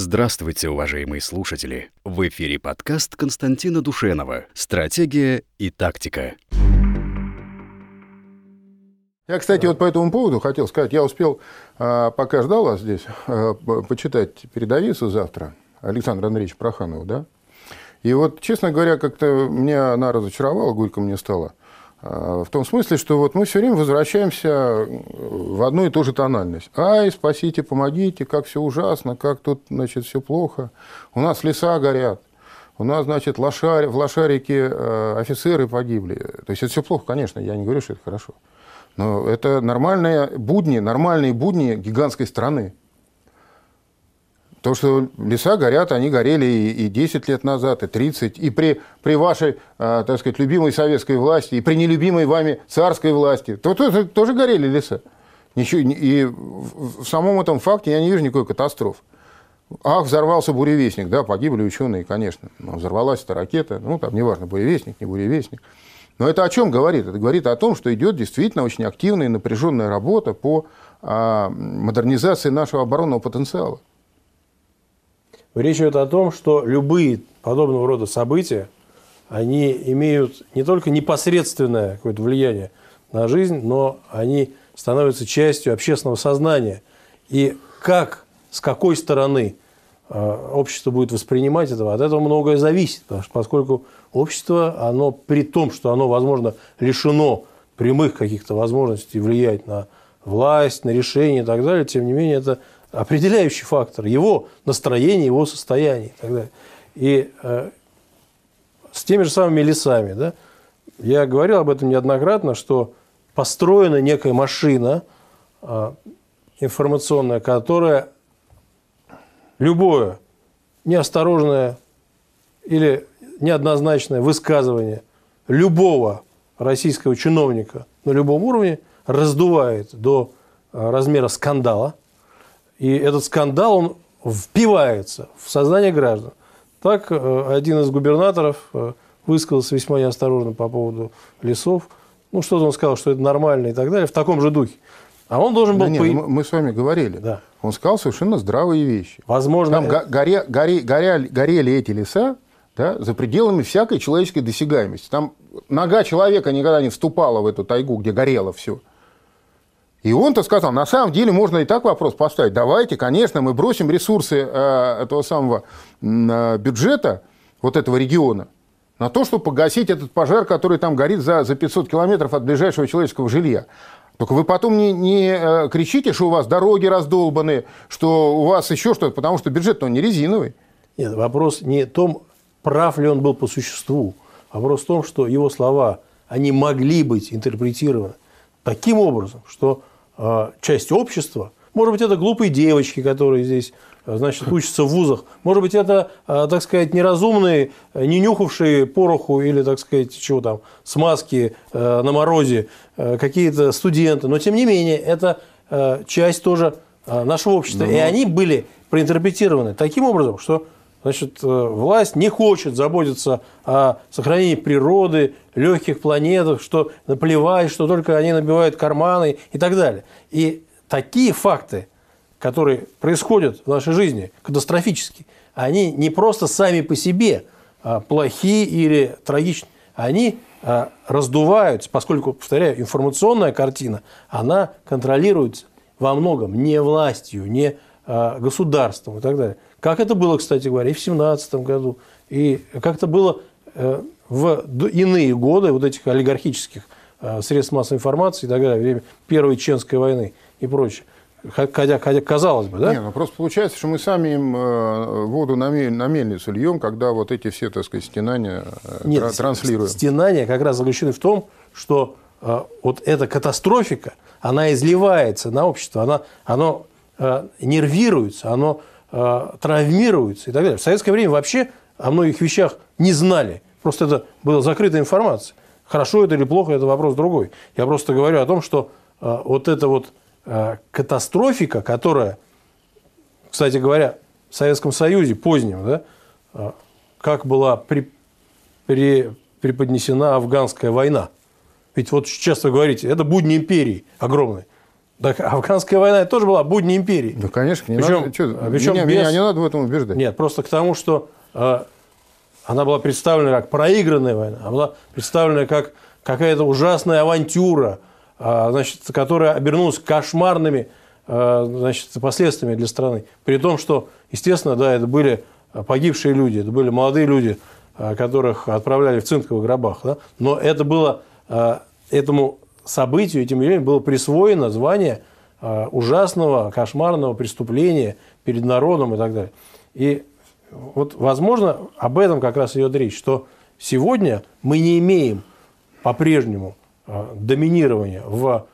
Здравствуйте, уважаемые слушатели! В эфире подкаст Константина Душенова «Стратегия и тактика». Я, кстати, вот по этому поводу хотел сказать, я успел, а, пока ждал вас здесь, а, почитать передовицу завтра Александра Андреевича Проханова, да? И вот, честно говоря, как-то меня она разочаровала, горько мне стало. А, в том смысле, что вот мы все время возвращаемся в одну и ту же тональность. Ай, спасите, помогите, как все ужасно, как тут, значит, все плохо. У нас леса горят. У нас, значит, лошарь, в лошарике э, офицеры погибли. То есть это все плохо, конечно, я не говорю, что это хорошо. Но это нормальные будни, нормальные будни гигантской страны. То, что леса горят, они горели и 10 лет назад, и 30, и при, при вашей, э, так сказать, любимой советской власти, и при нелюбимой вами царской власти, то, то, то, тоже горели леса. Ничего, и в самом этом факте я не вижу никакой катастрофы. Ах, взорвался буревестник, да, погибли ученые, конечно. Но взорвалась эта ракета, ну, там, неважно, буревестник, не буревестник. Но это о чем говорит? Это говорит о том, что идет действительно очень активная и напряженная работа по а, модернизации нашего оборонного потенциала. Речь идет о том, что любые подобного рода события, они имеют не только непосредственное какое-то влияние на жизнь, но они становятся частью общественного сознания. И как, с какой стороны э, общество будет воспринимать этого, от этого многое зависит, поскольку общество, оно при том, что оно, возможно, лишено прямых каких-то возможностей влиять на власть, на решения и так далее, тем не менее, это определяющий фактор, его настроение, его состояние и так далее. И э, с теми же самыми лесами, да, я говорил об этом неоднократно, что построена некая машина э, информационная, которая любое неосторожное или неоднозначное высказывание любого российского чиновника на любом уровне раздувает до э, размера скандала – и этот скандал, он впивается в сознание граждан. Так э, один из губернаторов э, высказался весьма неосторожно по поводу лесов. Ну, что-то он сказал, что это нормально и так далее, в таком же духе. А он должен был... Да нет, по... мы, мы с вами говорили. Да. Он сказал совершенно здравые вещи. Возможно... Там это... горе, горе, горя, горели эти леса да, за пределами всякой человеческой досягаемости. Там нога человека никогда не вступала в эту тайгу, где горело все. И он-то сказал, на самом деле можно и так вопрос поставить. Давайте, конечно, мы бросим ресурсы э, этого самого э, бюджета вот этого региона на то, чтобы погасить этот пожар, который там горит за, за 500 километров от ближайшего человеческого жилья. Только вы потом не, не э, кричите, что у вас дороги раздолбаны, что у вас еще что-то, потому что бюджет он не резиновый. Нет, вопрос не в том, прав ли он был по существу. Вопрос в том, что его слова, они могли быть интерпретированы таким образом, что часть общества, может быть, это глупые девочки, которые здесь э, значит, учатся в вузах. Может быть, это, э, так сказать, неразумные, не нюхавшие пороху или, так сказать, чего там, смазки на морозе, какие-то студенты. Но, тем не менее, это часть тоже нашего общества. Ну, И они были проинтерпретированы таким образом, что Значит, э, власть не хочет заботиться о сохранении природы, легких планетах, что наплевать, что только они набивают карманы и так далее. И такие факты, которые происходят в нашей жизни, катастрофически, они не просто сами по себе а плохие или трагичные, они а, раздуваются, поскольку, повторяю, информационная картина, она контролируется во многом не властью, не а, государством и так далее. Как это было, кстати говоря, и в 2017 году, и как это было э, в иные годы вот этих олигархических э, средств массовой информации далее, время Первой Чеченской войны и прочее. Хотя, хотя казалось бы, да? Не, ну просто получается, что мы сами им э, воду на, мельницу льем, когда вот эти все, так сказать, стенания Нет, транслируем. стенания как раз заключены в том, что вот эта катастрофика, она изливается на общество, она, оно нервируется, оно травмируются и так далее. В советское время вообще о многих вещах не знали. Просто это была закрытая информация. Хорошо это или плохо, это вопрос другой. Я просто говорю о том, что э, вот эта вот э, катастрофика, которая, кстати говоря, в Советском Союзе позднем, да, э, как была при, при, преподнесена афганская война. Ведь вот часто говорите, это будни империи огромной. Так афганская война тоже была будни империи. Ну, конечно, не Причем- надо. Чё, причем меня, без- меня не надо в этом убеждать. Нет, просто к тому, что э, она была представлена как проигранная война, она была представлена как какая-то ужасная авантюра, а, значит, которая обернулась кошмарными а, значит, последствиями для страны. При том, что, естественно, да, это были погибшие люди, это были молодые люди, а, которых отправляли в цинковых гробах. Да? Но это было, а, этому событию, этим явлениям было присвоено звание а, ужасного, кошмарного преступления перед народом и так далее. И вот, возможно, об этом как раз идет речь, что сегодня мы не имеем по-прежнему э, доминирования в,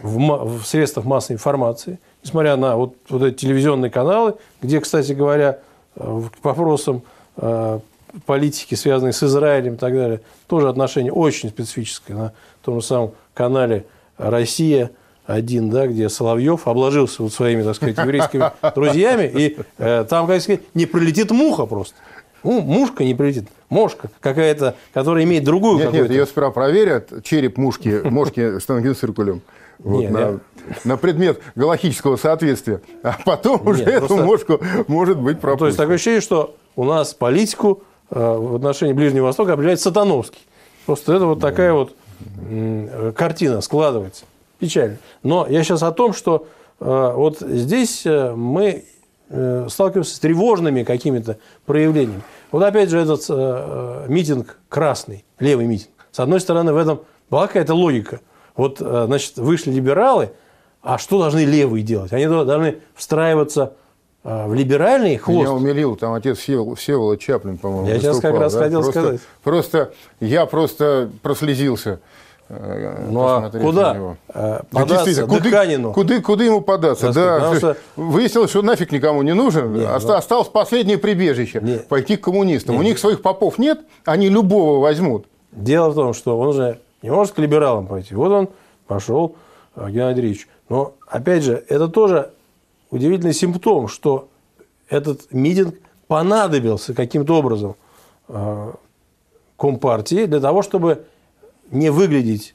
в, в средствах массовой информации, несмотря на вот, вот эти телевизионные каналы, где, кстати говоря, э, к вопросам э, политики, связанной с Израилем и так далее, тоже отношение очень специфическое. На том же самом канале «Россия», один, да, где Соловьев обложился вот своими, так сказать, еврейскими друзьями, и э, там, как сказать, не пролетит муха просто. Ну, мушка не прилетит, мошка какая-то, которая имеет другую Нет, нет, какую-то. ее сперва проверят, череп мушки, мошки с тангенциркулем. Вот, Нет, на, я- на предмет галактического соответствия. А потом уже Нет, эту просто- мошку может быть Ну, пропущена. то есть такое ощущение, что у нас политику э, в отношении Ближнего Востока определяет Сатановский. Просто это вот такая вот картина складывается. Печально. Но я сейчас о том, что э, вот здесь э, мы э, сталкиваемся с тревожными какими-то проявлениями. Вот опять же этот митинг красный, левый митинг. С одной стороны, в этом была какая-то логика. Вот, значит, вышли либералы, а что должны левые делать? Они должны встраиваться в либеральный хвост. Меня умилил, там отец Всевол- Всеволод Чаплин, по-моему, Я сейчас как раз да? хотел просто, сказать. Просто, я просто прослезился. э, Ну а на куда него. э, Да, податься куда, Дыханину? куда, куда ему податься? Да, потому слушай, Выяснилось, что нафиг никому не нужен. Не, Оста- ну- Осталось последнее прибежище. Не. Пойти к коммунистам. Не. У них своих попов нет, они любого возьмут. Дело в том, что он же не может к либералам пойти. Вот он пошел, э, Геннадий Андреевич. Но, опять же, это тоже удивительный симптом, что этот митинг понадобился каким-то образом э, Компартии для того, чтобы не выглядеть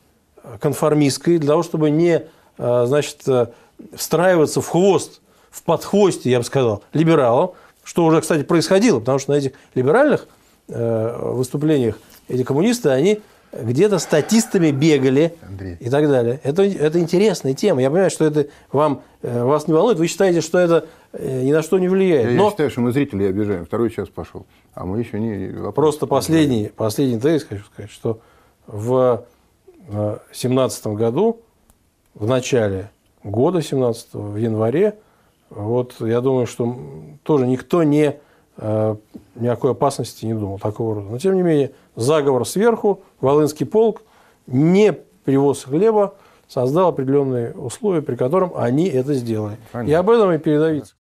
конформистской, для того, чтобы не э, значит, э, встраиваться в хвост, в подхвосте, я бы сказал, либералам, что уже, кстати, происходило, потому что на этих либеральных э, выступлениях эти коммунисты, они где-то статистами бегали Андрей. и так далее. Это, это интересная тема. Я понимаю, что это вам, э, вас не волнует. Вы считаете, что это э, ни на что не влияет. Я, я Но считаю, что мы зрители обижаем. Второй час пошел. А мы еще не... вопрос- просто последний, последний тезис хочу сказать, что в 2017 году, в начале года 17 в январе, вот я думаю, что тоже никто не э, никакой опасности не думал такого рода. Но тем не менее, заговор сверху, Волынский полк, не привоз хлеба, создал определенные условия, при котором они это сделали. И Понятно. об этом и передавится.